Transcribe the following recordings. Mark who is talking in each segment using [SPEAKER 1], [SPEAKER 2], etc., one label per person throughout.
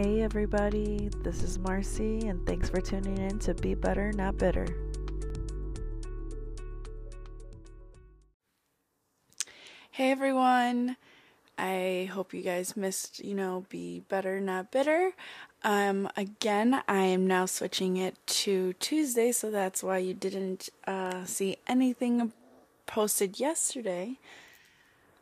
[SPEAKER 1] Hey, everybody, this is Marcy, and thanks for tuning in to Be Better, Not Bitter.
[SPEAKER 2] Hey, everyone. I hope you guys missed, you know, Be Better, Not Bitter. Um, again, I am now switching it to Tuesday, so that's why you didn't uh, see anything posted yesterday.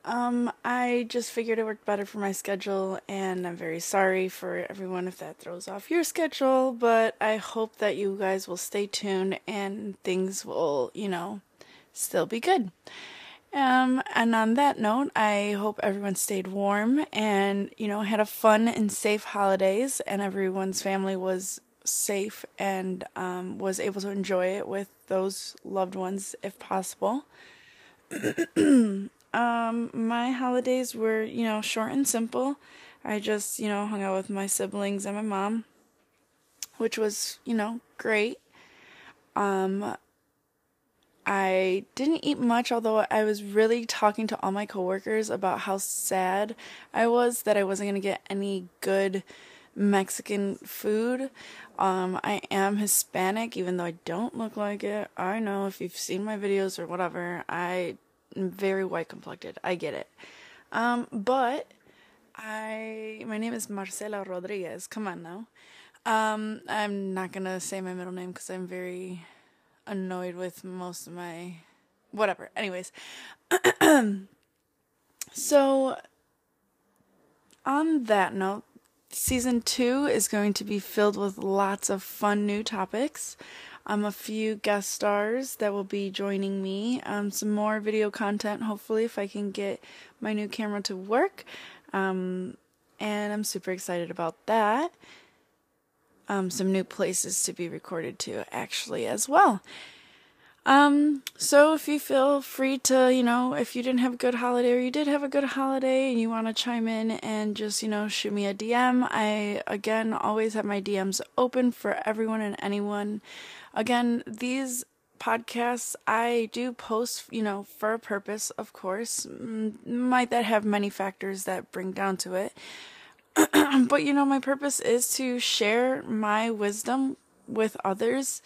[SPEAKER 2] Um, I just figured it worked better for my schedule, and I'm very sorry for everyone if that throws off your schedule, but I hope that you guys will stay tuned and things will, you know, still be good. Um, and on that note, I hope everyone stayed warm and, you know, had a fun and safe holidays, and everyone's family was safe and um, was able to enjoy it with those loved ones if possible. Um, my holidays were, you know, short and simple. I just, you know, hung out with my siblings and my mom, which was, you know, great. Um, I didn't eat much, although I was really talking to all my coworkers about how sad I was that I wasn't going to get any good Mexican food. Um, I am Hispanic, even though I don't look like it. I know if you've seen my videos or whatever, I very white complected. I get it. Um, but I my name is Marcela Rodriguez. Come on now. Um, I'm not gonna say my middle name because I'm very annoyed with most of my whatever. Anyways, so on that note, season two is going to be filled with lots of fun new topics um, a few guest stars that will be joining me, um, some more video content, hopefully, if I can get my new camera to work. Um, and I'm super excited about that. Um, some new places to be recorded to, actually, as well. Um, so if you feel free to, you know, if you didn't have a good holiday or you did have a good holiday and you want to chime in and just, you know, shoot me a DM, I, again, always have my DMs open for everyone and anyone. Again, these podcasts I do post, you know, for a purpose, of course. Might that have many factors that bring down to it. but you know, my purpose is to share my wisdom with others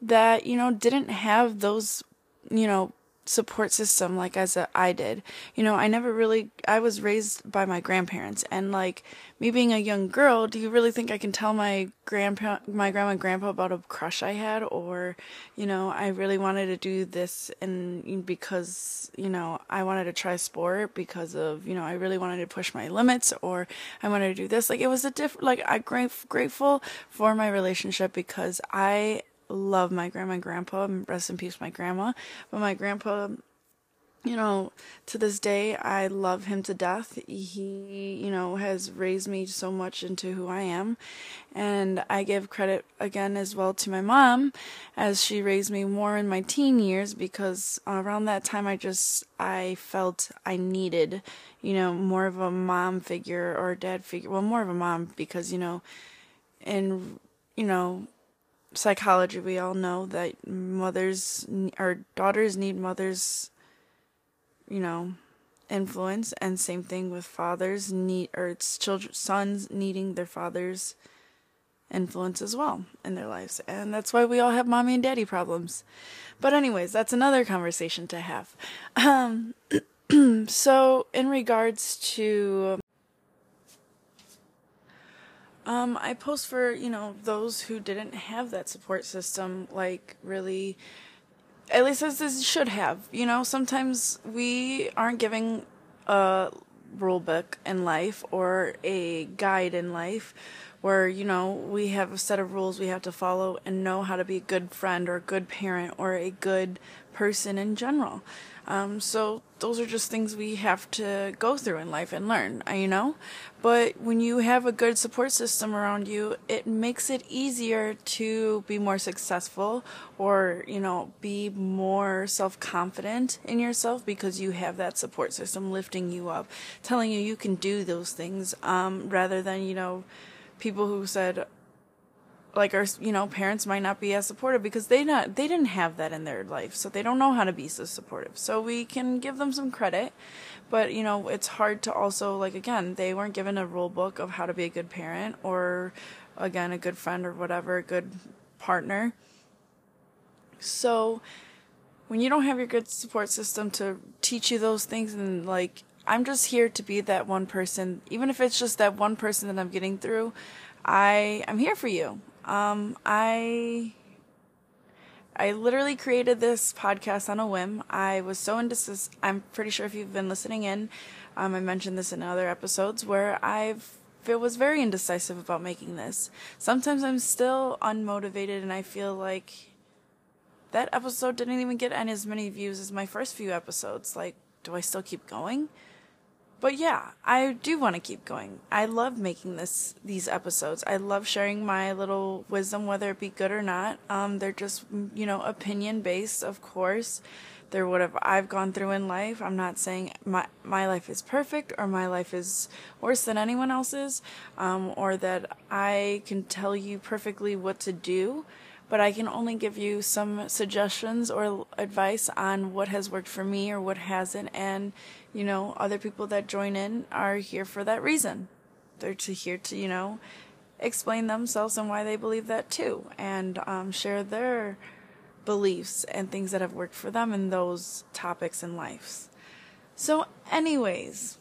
[SPEAKER 2] that, you know, didn't have those, you know, support system like as a, I did. You know, I never really I was raised by my grandparents and like me being a young girl, do you really think I can tell my grandpa my grandma and grandpa about a crush I had or you know, I really wanted to do this and because, you know, I wanted to try sport because of, you know, I really wanted to push my limits or I wanted to do this. Like it was a different like I grateful for my relationship because I love my grandma and grandpa. Rest in peace, my grandma. But my grandpa, you know, to this day, I love him to death. He, you know, has raised me so much into who I am. And I give credit again as well to my mom as she raised me more in my teen years because around that time I just, I felt I needed, you know, more of a mom figure or a dad figure. Well, more of a mom because, you know, and, you know, psychology, we all know that mothers or daughters need mothers, you know, influence, and same thing with fathers need or it's children sons needing their fathers influence as well in their lives. And that's why we all have mommy and daddy problems. But anyways, that's another conversation to have. Um so in regards to um, I post for, you know, those who didn't have that support system, like really, at least as this should have. You know, sometimes we aren't giving a rule book in life or a guide in life where, you know, we have a set of rules we have to follow and know how to be a good friend or a good parent or a good person in general. Um, so those are just things we have to go through in life and learn, uh, you know? But when you have a good support system around you, it makes it easier to be more successful or, you know, be more self confident in yourself because you have that support system lifting you up, telling you you can do those things, um, rather than, you know, people who said, like our you know parents might not be as supportive because they not they didn't have that in their life so they don't know how to be so supportive. So we can give them some credit but you know it's hard to also like again they weren't given a rule book of how to be a good parent or again a good friend or whatever a good partner. So when you don't have your good support system to teach you those things and like I'm just here to be that one person even if it's just that one person that I'm getting through I I'm here for you um, I I literally created this podcast on a whim. I was so indecisive. I'm pretty sure if you've been listening in, um, I mentioned this in other episodes where I've it was very indecisive about making this. Sometimes I'm still unmotivated and I feel like that episode didn't even get any as many views as my first few episodes. Like, do I still keep going? But yeah, I do want to keep going. I love making this these episodes. I love sharing my little wisdom, whether it be good or not. Um, they're just you know opinion based, of course. They're whatever I've gone through in life. I'm not saying my my life is perfect or my life is worse than anyone else's, um, or that I can tell you perfectly what to do but I can only give you some suggestions or advice on what has worked for me or what hasn't. And, you know, other people that join in are here for that reason. They're to here to, you know, explain themselves and why they believe that too, and um, share their beliefs and things that have worked for them in those topics and lives. So, anyways,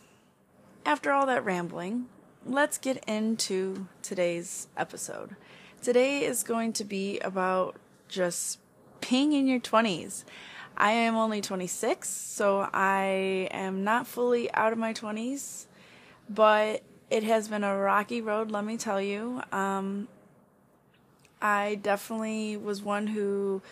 [SPEAKER 2] after all that rambling, let's get into today's episode. Today is going to be about just being in your 20s. I am only 26, so I am not fully out of my 20s, but it has been a rocky road, let me tell you. Um, I definitely was one who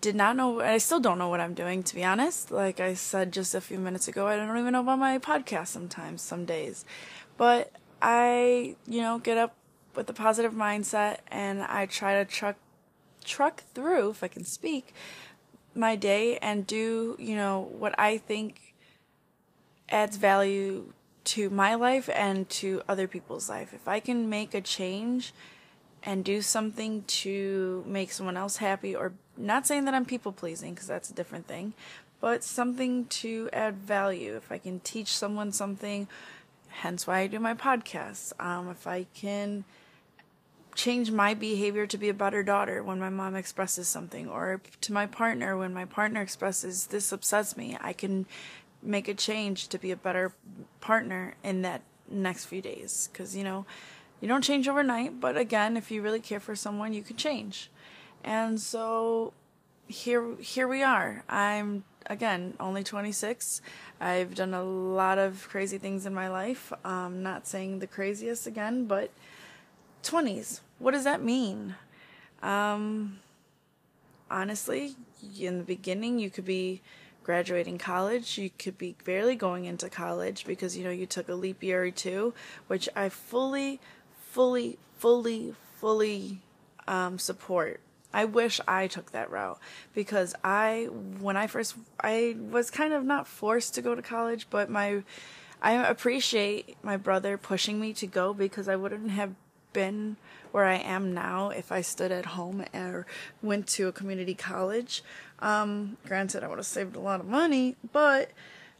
[SPEAKER 2] did not know, I still don't know what I'm doing, to be honest. Like I said just a few minutes ago, I don't even know about my podcast sometimes, some days. But I, you know, get up with a positive mindset and I try to truck truck through if I can speak my day and do, you know, what I think adds value to my life and to other people's life. If I can make a change and do something to make someone else happy or not saying that I'm people pleasing because that's a different thing, but something to add value. If I can teach someone something, hence why I do my podcasts. Um, if I can change my behavior to be a better daughter when my mom expresses something or to my partner when my partner expresses this upsets me. I can make a change to be a better partner in that next few days. Because you know you don't change overnight but again if you really care for someone you can change. And so here here we are. I'm again only 26 i've done a lot of crazy things in my life. Um not saying the craziest again but 20s. What does that mean? Um, honestly, in the beginning, you could be graduating college, you could be barely going into college because you know you took a leap year or two, which I fully, fully, fully, fully um, support. I wish I took that route because I, when I first, I was kind of not forced to go to college, but my, I appreciate my brother pushing me to go because I wouldn't have been where I am now if I stood at home or went to a community college. Um, granted, I would have saved a lot of money, but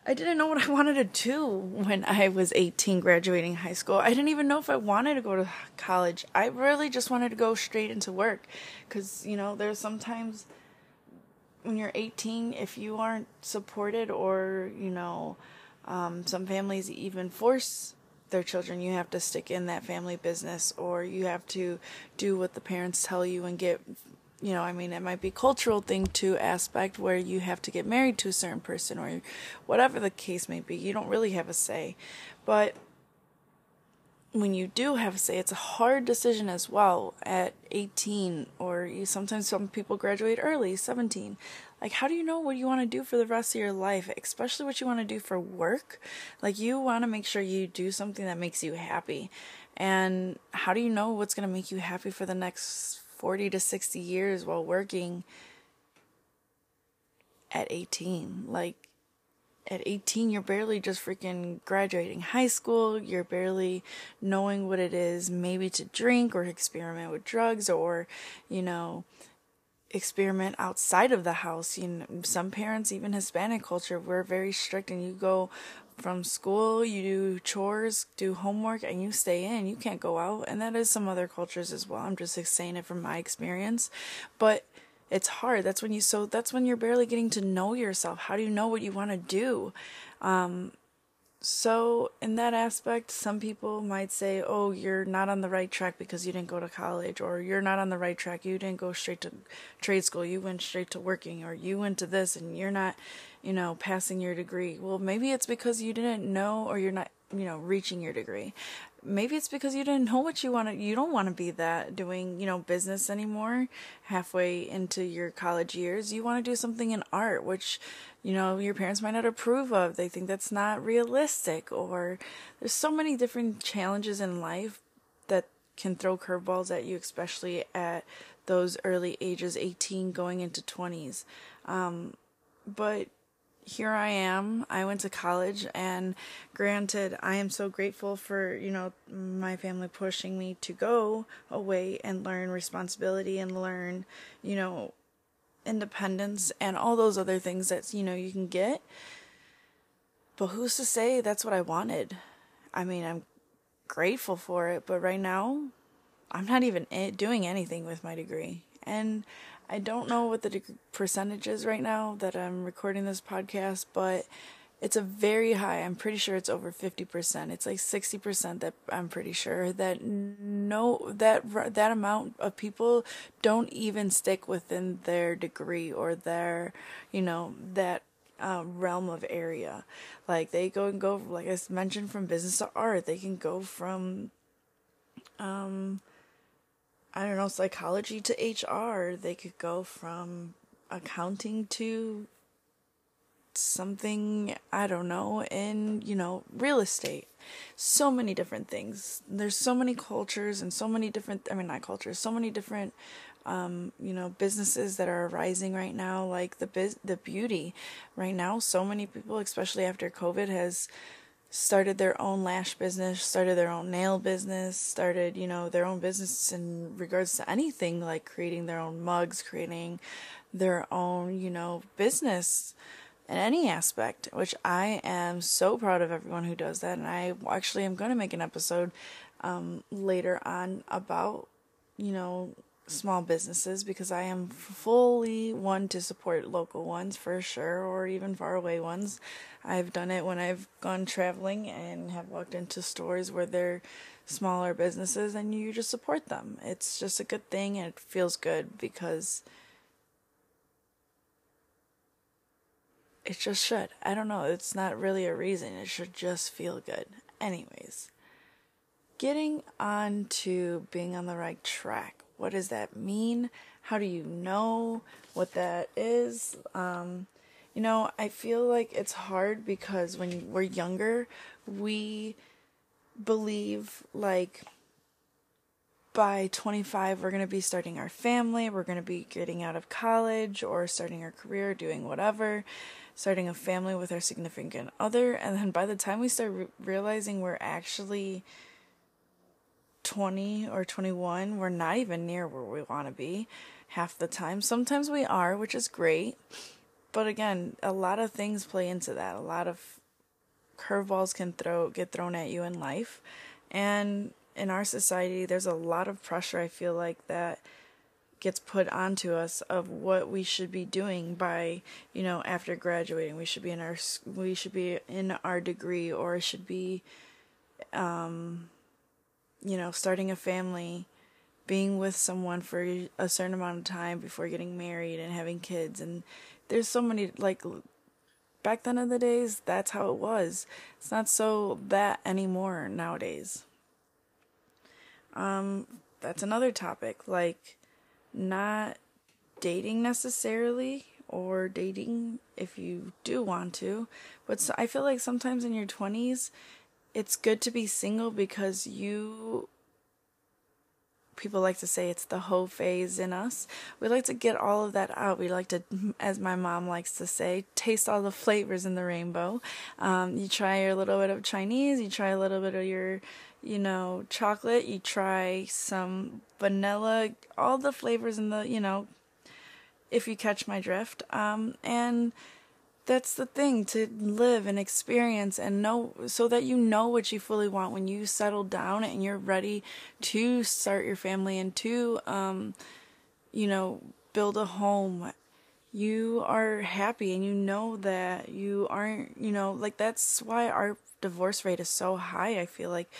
[SPEAKER 2] I didn't know what I wanted to do when I was 18 graduating high school. I didn't even know if I wanted to go to college. I really just wanted to go straight into work because, you know, there's sometimes when you're 18, if you aren't supported or, you know, um, some families even force their children. You have to stick in that family business or you have to do what the parents tell you and get you know, I mean, it might be cultural thing to aspect where you have to get married to a certain person or whatever the case may be. You don't really have a say. But when you do have say, it's a hard decision as well at 18 or you, sometimes some people graduate early, 17. Like, how do you know what you want to do for the rest of your life, especially what you want to do for work? Like, you want to make sure you do something that makes you happy. And how do you know what's going to make you happy for the next 40 to 60 years while working at 18? Like, at 18 you're barely just freaking graduating high school. You're barely knowing what it is maybe to drink or experiment with drugs or you know experiment outside of the house. You know some parents even hispanic culture we're very strict and you go from school you do chores do homework and you stay in. You can't go out. And that is some other cultures as well. I'm just saying it from my experience. But it's hard. That's when you so that's when you're barely getting to know yourself. How do you know what you want to do? Um, so in that aspect, some people might say, "Oh, you're not on the right track because you didn't go to college," or "You're not on the right track. You didn't go straight to trade school. You went straight to working, or you went to this and you're not, you know, passing your degree." Well, maybe it's because you didn't know or you're not you know reaching your degree. Maybe it's because you didn't know what you want to you don't want to be that doing you know business anymore halfway into your college years. You want to do something in art which you know your parents might not approve of. They think that's not realistic or there's so many different challenges in life that can throw curveballs at you especially at those early ages 18 going into 20s um, but here I am. I went to college, and granted, I am so grateful for, you know, my family pushing me to go away and learn responsibility and learn, you know, independence and all those other things that, you know, you can get. But who's to say that's what I wanted? I mean, I'm grateful for it, but right now, I'm not even eh, doing anything with my degree. And I don't know what the percentage is right now that I'm recording this podcast, but it's a very high. I'm pretty sure it's over 50%. It's like 60% that I'm pretty sure that no that that amount of people don't even stick within their degree or their, you know, that uh, realm of area. Like they go and go like I mentioned from business to art. They can go from um I don't know, psychology to HR. They could go from accounting to something, I don't know, in, you know, real estate. So many different things. There's so many cultures and so many different, I mean, not cultures, so many different, um, you know, businesses that are arising right now, like the biz, the beauty right now. So many people, especially after COVID, has started their own lash business, started their own nail business, started, you know, their own business in regards to anything like creating their own mugs, creating their own, you know, business in any aspect, which I am so proud of everyone who does that. And I actually am going to make an episode um, later on about, you know, small businesses because I am fully one to support local ones for sure, or even far away ones. I've done it when I've gone traveling and have walked into stores where they're smaller businesses and you just support them. It's just a good thing and it feels good because it just should. I don't know, it's not really a reason. It should just feel good. Anyways, getting on to being on the right track. What does that mean? How do you know what that is? Um, you know, I feel like it's hard because when we're younger, we believe like by 25 we're going to be starting our family, we're going to be getting out of college or starting our career, doing whatever, starting a family with our significant other, and then by the time we start re- realizing we're actually 20 or 21, we're not even near where we want to be half the time. Sometimes we are, which is great. But again, a lot of things play into that. A lot of curveballs can throw get thrown at you in life. And in our society, there's a lot of pressure I feel like that gets put onto us of what we should be doing by you know after graduating we should be in our we should be in our degree or should be um you know, starting a family, being with someone for a certain amount of time before getting married and having kids. And there's so many, like, back then in the days, that's how it was. It's not so that anymore nowadays. Um, that's another topic. Like, not dating necessarily or dating if you do want to. But so I feel like sometimes in your 20s, it's good to be single because you people like to say it's the hoe phase in us. We like to get all of that out. We like to, as my mom likes to say, taste all the flavors in the rainbow. Um, you try a little bit of Chinese, you try a little bit of your, you know, chocolate, you try some vanilla, all the flavors in the, you know, if you catch my drift. Um, and that's the thing to live and experience and know so that you know what you fully want when you settle down and you're ready to start your family and to um you know build a home. You are happy and you know that you aren't you know like that's why our divorce rate is so high i feel like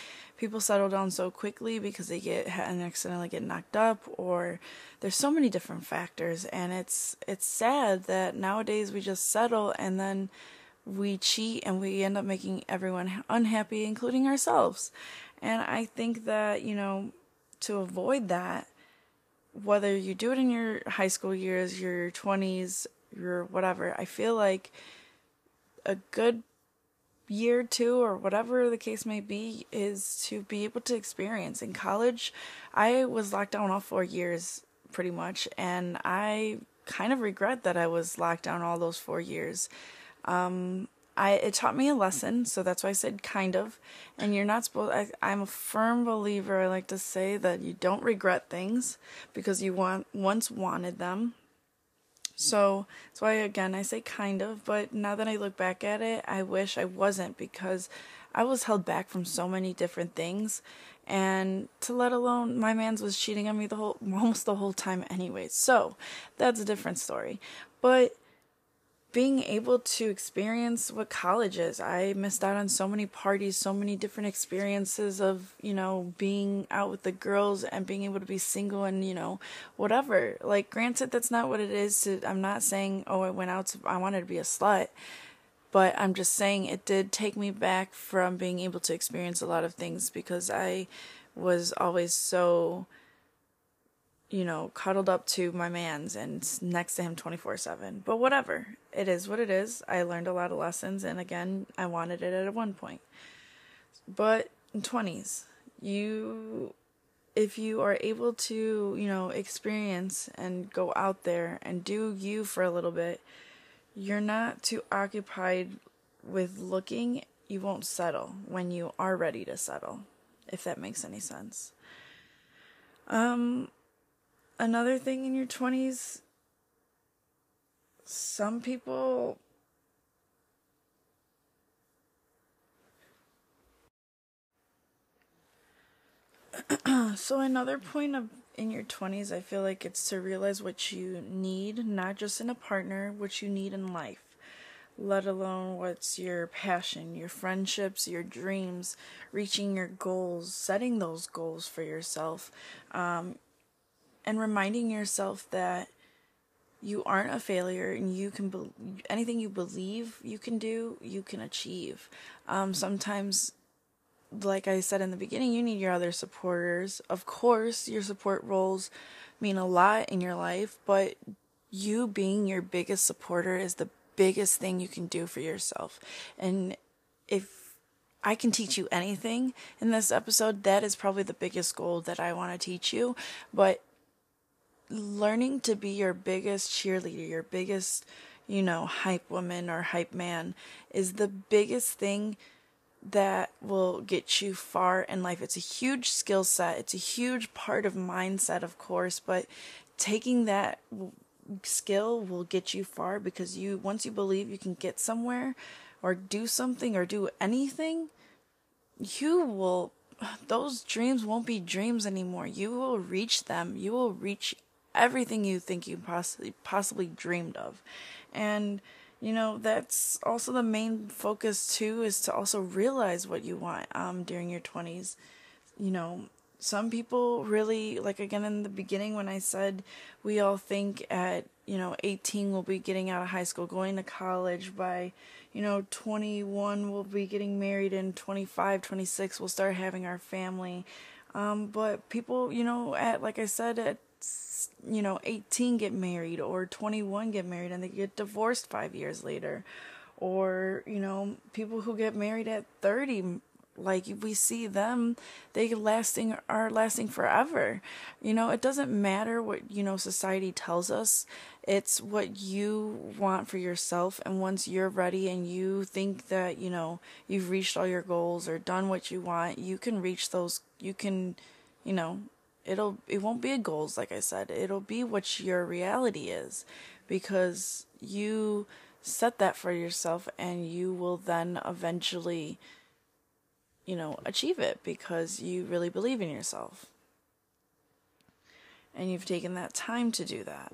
[SPEAKER 2] people settle down so quickly because they get and accidentally get knocked up or there's so many different factors. And it's it's sad that nowadays we just settle and then we cheat and we end up making everyone unhappy including ourselves. And i think that you know to avoid that whether you do it in your high school years your 20s your whatever i feel like a good year two or whatever the case may be is to be able to experience in college i was locked down all four years pretty much and i kind of regret that i was locked down all those four years um, I it taught me a lesson, so that's why I said kind of. And you're not supposed. I, I'm a firm believer. I like to say that you don't regret things because you want once wanted them. So that's why again I say kind of, but now that I look back at it, I wish I wasn't because I was held back from so many different things and to let alone my man's was cheating on me the whole almost the whole time anyway. So that's a different story. But being able to experience what college is. I missed out on so many parties, so many different experiences of, you know, being out with the girls and being able to be single and, you know, whatever. Like, granted, that's not what it is. To, I'm not saying, oh, I went out, to, I wanted to be a slut. But I'm just saying it did take me back from being able to experience a lot of things because I was always so you know, cuddled up to my man's and next to him 24 7. But whatever. It is what it is. I learned a lot of lessons, and again, I wanted it at one point. But in 20s, you, if you are able to, you know, experience and go out there and do you for a little bit, you're not too occupied with looking. You won't settle when you are ready to settle, if that makes any sense. Um, another thing in your 20s some people so another point of in your 20s i feel like it's to realize what you need not just in a partner what you need in life let alone what's your passion your friendships your dreams reaching your goals setting those goals for yourself. Um, and reminding yourself that you aren't a failure and you can be- anything you believe you can do you can achieve um, sometimes like i said in the beginning you need your other supporters of course your support roles mean a lot in your life but you being your biggest supporter is the biggest thing you can do for yourself and if I can teach you anything in this episode. That is probably the biggest goal that I want to teach you. But learning to be your biggest cheerleader, your biggest, you know, hype woman or hype man is the biggest thing that will get you far in life. It's a huge skill set, it's a huge part of mindset, of course, but taking that skill will get you far because you once you believe you can get somewhere or do something or do anything, you will those dreams won't be dreams anymore. You will reach them. You will reach everything you think you possibly possibly dreamed of. And you know, that's also the main focus too is to also realize what you want um during your 20s. You know, some people really like again in the beginning when I said we all think at, you know, 18 we'll be getting out of high school, going to college by you know 21 we'll be getting married and 25 26 we'll start having our family um, but people you know at like i said at you know 18 get married or 21 get married and they get divorced 5 years later. Or you know people who get married at 30 like we see them they lasting are lasting forever. You know it doesn't matter what you know society tells us. It's what you want for yourself. And once you're ready and you think that you know you've reached all your goals or done what you want you can reach those you can you know it'll it won't be a goals like i said it'll be what your reality is because you set that for yourself and you will then eventually you know, achieve it because you really believe in yourself. And you've taken that time to do that,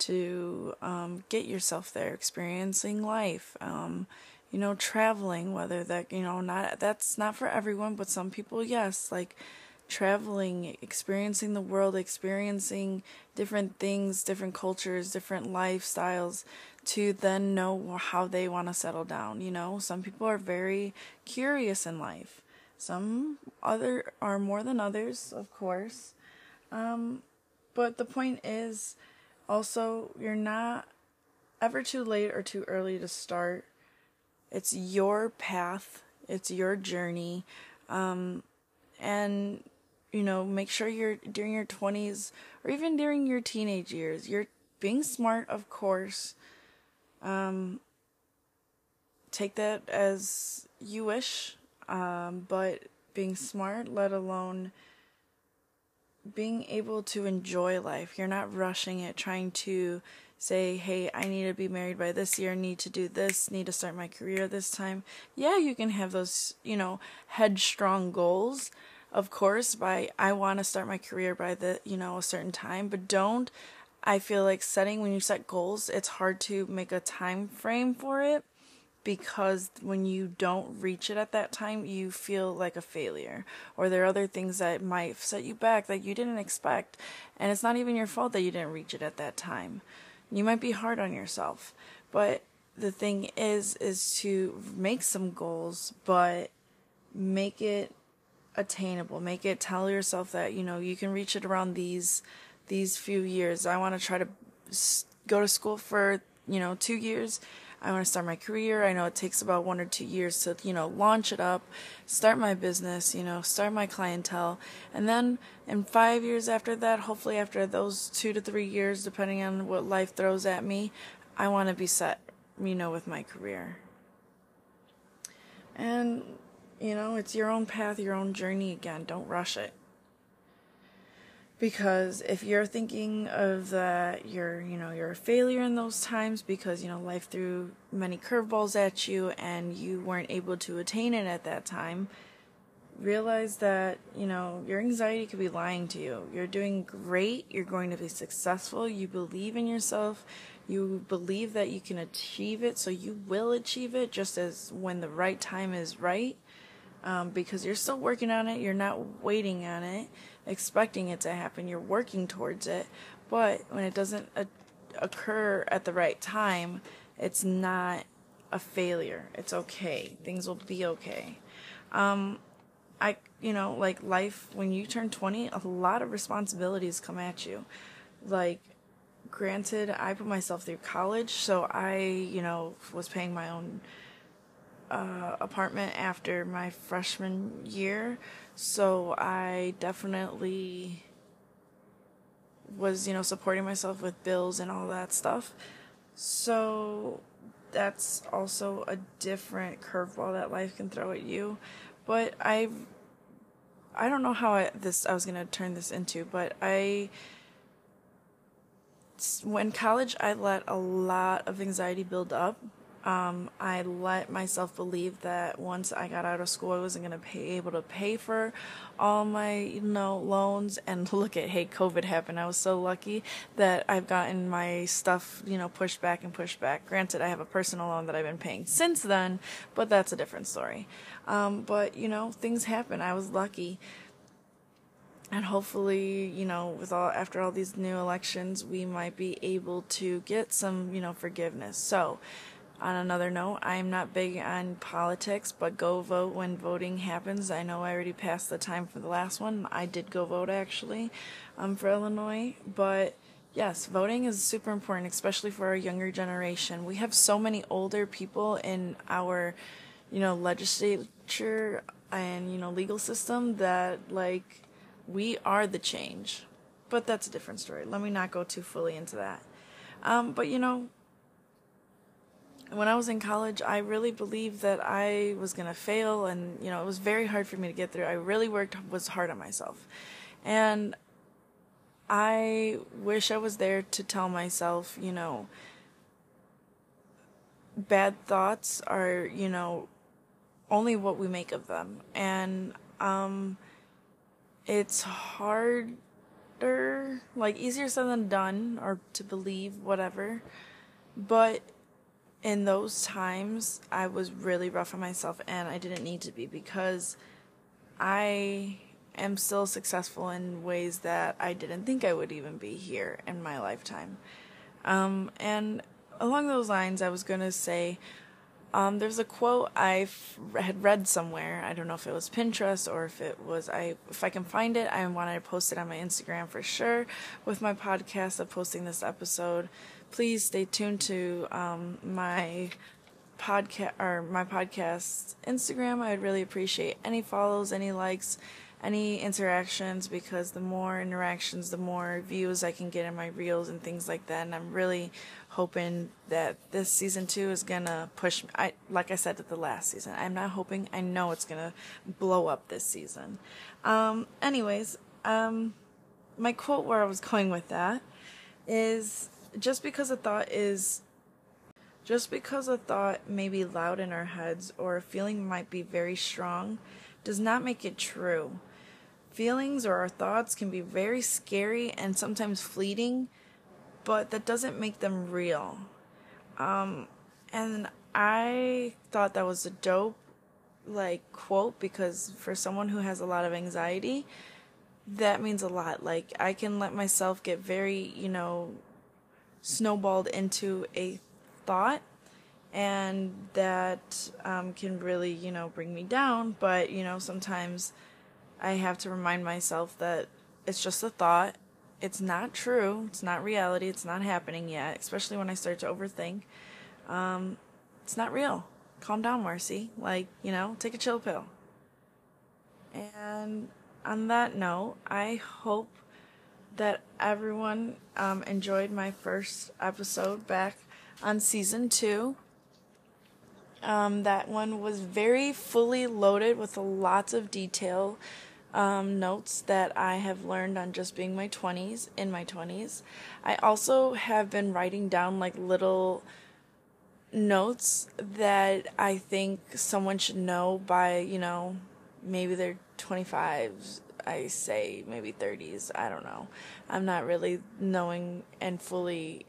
[SPEAKER 2] to um, get yourself there, experiencing life, um, you know, traveling, whether that, you know, not, that's not for everyone, but some people, yes, like traveling, experiencing the world, experiencing different things, different cultures, different lifestyles to then know how they want to settle down, you know? Some people are very curious in life. Some other are more than others, of course. Um, but the point is also you're not ever too late or too early to start. It's your path, it's your journey. Um, and you know, make sure you're during your 20s or even during your teenage years, you're being smart, of course. Um, take that as you wish um, but being smart, let alone being able to enjoy life. You're not rushing it, trying to say, hey, I need to be married by this year, need to do this, need to start my career this time. Yeah, you can have those, you know, headstrong goals, of course, by I want to start my career by the, you know, a certain time, but don't I feel like setting when you set goals, it's hard to make a time frame for it because when you don't reach it at that time, you feel like a failure. Or there are other things that might set you back that you didn't expect. And it's not even your fault that you didn't reach it at that time. You might be hard on yourself. But the thing is, is to make some goals, but make it attainable. Make it tell yourself that, you know, you can reach it around these, these few years. I want to try to go to school for, you know, two years I want to start my career. I know it takes about one or two years to, you know, launch it up, start my business, you know, start my clientele. And then in five years after that, hopefully after those two to three years, depending on what life throws at me, I want to be set, you know, with my career. And, you know, it's your own path, your own journey again. Don't rush it. Because if you're thinking of that you're you know you're a failure in those times because you know life threw many curveballs at you and you weren't able to attain it at that time realize that you know your anxiety could be lying to you. You're doing great. You're going to be successful. You believe in yourself. You believe that you can achieve it. So you will achieve it just as when the right time is right um, because you're still working on it you're not waiting on it expecting it to happen, you're working towards it. But when it doesn't a- occur at the right time, it's not a failure. It's okay. Things will be okay. Um, I, you know, like life, when you turn 20, a lot of responsibilities come at you. Like, granted, I put myself through college, so I, you know, was paying my own uh, apartment after my freshman year. So I definitely was, you know, supporting myself with bills and all that stuff. So that's also a different curveball that life can throw at you. But I've I don't know how I, this I was gonna turn this into, but I when college I let a lot of anxiety build up um, I let myself believe that once I got out of school, I wasn't going to be able to pay for all my, you know, loans. And look at, hey, COVID happened. I was so lucky that I've gotten my stuff, you know, pushed back and pushed back. Granted, I have a personal loan that I've been paying since then, but that's a different story. Um, but, you know, things happen. I was lucky and hopefully you know with all after all these new elections we might be able to get some you know forgiveness so on another note, I'm not big on politics, but go vote when voting happens. I know I already passed the time for the last one. I did go vote actually um, for Illinois, but yes, voting is super important, especially for our younger generation. We have so many older people in our, you know, legislature and you know legal system that like we are the change but that's a different story let me not go too fully into that um, but you know when i was in college i really believed that i was going to fail and you know it was very hard for me to get through i really worked was hard on myself and i wish i was there to tell myself you know bad thoughts are you know only what we make of them. And um, it's harder, like easier said than done, or to believe, whatever. But in those times, I was really rough on myself, and I didn't need to be because I am still successful in ways that I didn't think I would even be here in my lifetime. Um, and along those lines, I was going to say, um, there's a quote I had read somewhere. I don't know if it was Pinterest or if it was I. If I can find it, I wanted to post it on my Instagram for sure. With my podcast of posting this episode, please stay tuned to um, my podcast or my podcast Instagram. I'd really appreciate any follows, any likes, any interactions because the more interactions, the more views I can get in my reels and things like that. And I'm really hoping that this season two is gonna push. I like I said at the last season. I'm not hoping. I know it's gonna blow up this season. Um, anyways, um, my quote where I was going with that is just because a thought is just because a thought may be loud in our heads or a feeling might be very strong does not make it true. Feelings or our thoughts can be very scary and sometimes fleeting, but that doesn't make them real. Um, and I thought that was a dope like quote because for someone who has a lot of anxiety, that means a lot. Like I can let myself get very, you know, snowballed into a thought and that um, can really, you know, bring me down. But, you know, sometimes I have to remind myself that it's just a thought it's not true. It's not reality. It's not happening yet, especially when I start to overthink. Um, it's not real. Calm down, Marcy. Like, you know, take a chill pill. And on that note, I hope that everyone um, enjoyed my first episode back on season two. Um, that one was very fully loaded with lots of detail um, notes that I have learned on just being my 20s, in my 20s. I also have been writing down like little notes that I think someone should know by, you know, maybe they're 25s, I say maybe 30s, I don't know. I'm not really knowing and fully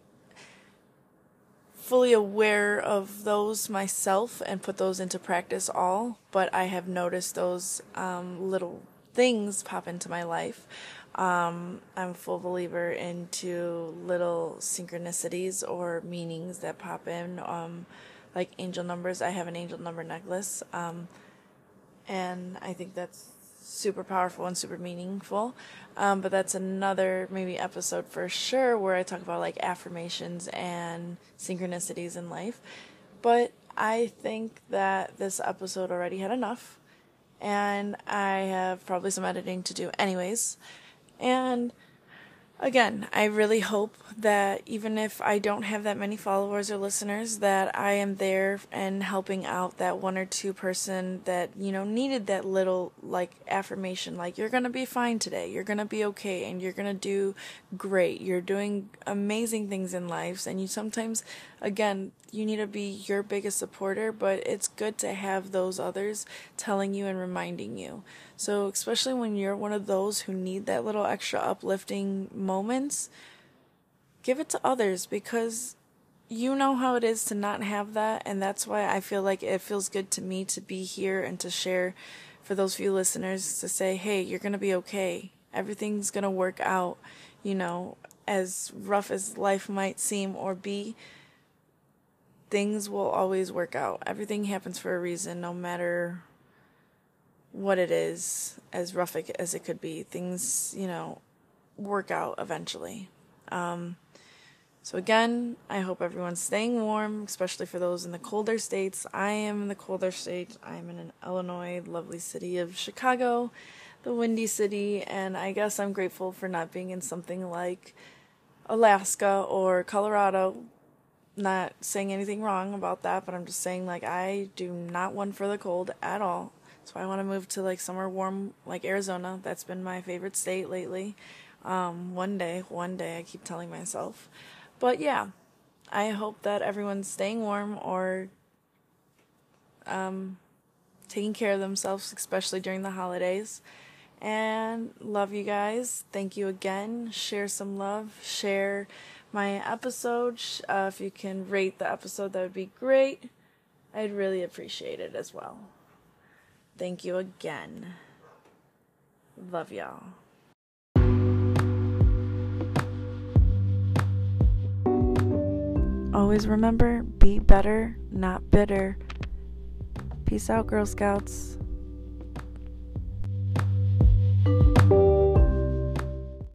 [SPEAKER 2] fully aware of those myself and put those into practice all, but I have noticed those um, little things pop into my life. Um, I'm full believer into little synchronicities or meanings that pop in, um, like angel numbers. I have an angel number necklace, um, and I think that's super powerful and super meaningful. Um, but that's another maybe episode for sure where I talk about like affirmations and synchronicities in life. But I think that this episode already had enough and I have probably some editing to do anyways. And again, I really hope that even if I don't have that many followers or listeners, that I am there and helping out that one or two person that, you know, needed that little like affirmation like you're going to be fine today. You're going to be okay and you're going to do great. You're doing amazing things in life and you sometimes again, you need to be your biggest supporter, but it's good to have those others telling you and reminding you. So, especially when you're one of those who need that little extra uplifting moments, give it to others because you know how it is to not have that. And that's why I feel like it feels good to me to be here and to share for those few listeners to say, hey, you're going to be okay. Everything's going to work out, you know, as rough as life might seem or be things will always work out. Everything happens for a reason, no matter what it is, as rough as it could be. Things, you know, work out eventually. Um, So, again, I hope everyone's staying warm, especially for those in the colder states. I am in the colder state. I'm in an Illinois, lovely city of Chicago, the windy city, and I guess I'm grateful for not being in something like Alaska or Colorado. Not saying anything wrong about that, but I'm just saying, like, I do not want for the cold at all. So I want to move to like somewhere warm, like Arizona. That's been my favorite state lately. Um, one day, one day, I keep telling myself. But yeah, I hope that everyone's staying warm or um, taking care of themselves, especially during the holidays. And love you guys. Thank you again. Share some love. Share my episode. Uh, if you can rate the episode, that would be great. I'd really appreciate it as well. Thank you again. Love y'all.
[SPEAKER 1] Always remember be better, not bitter. Peace out, Girl Scouts.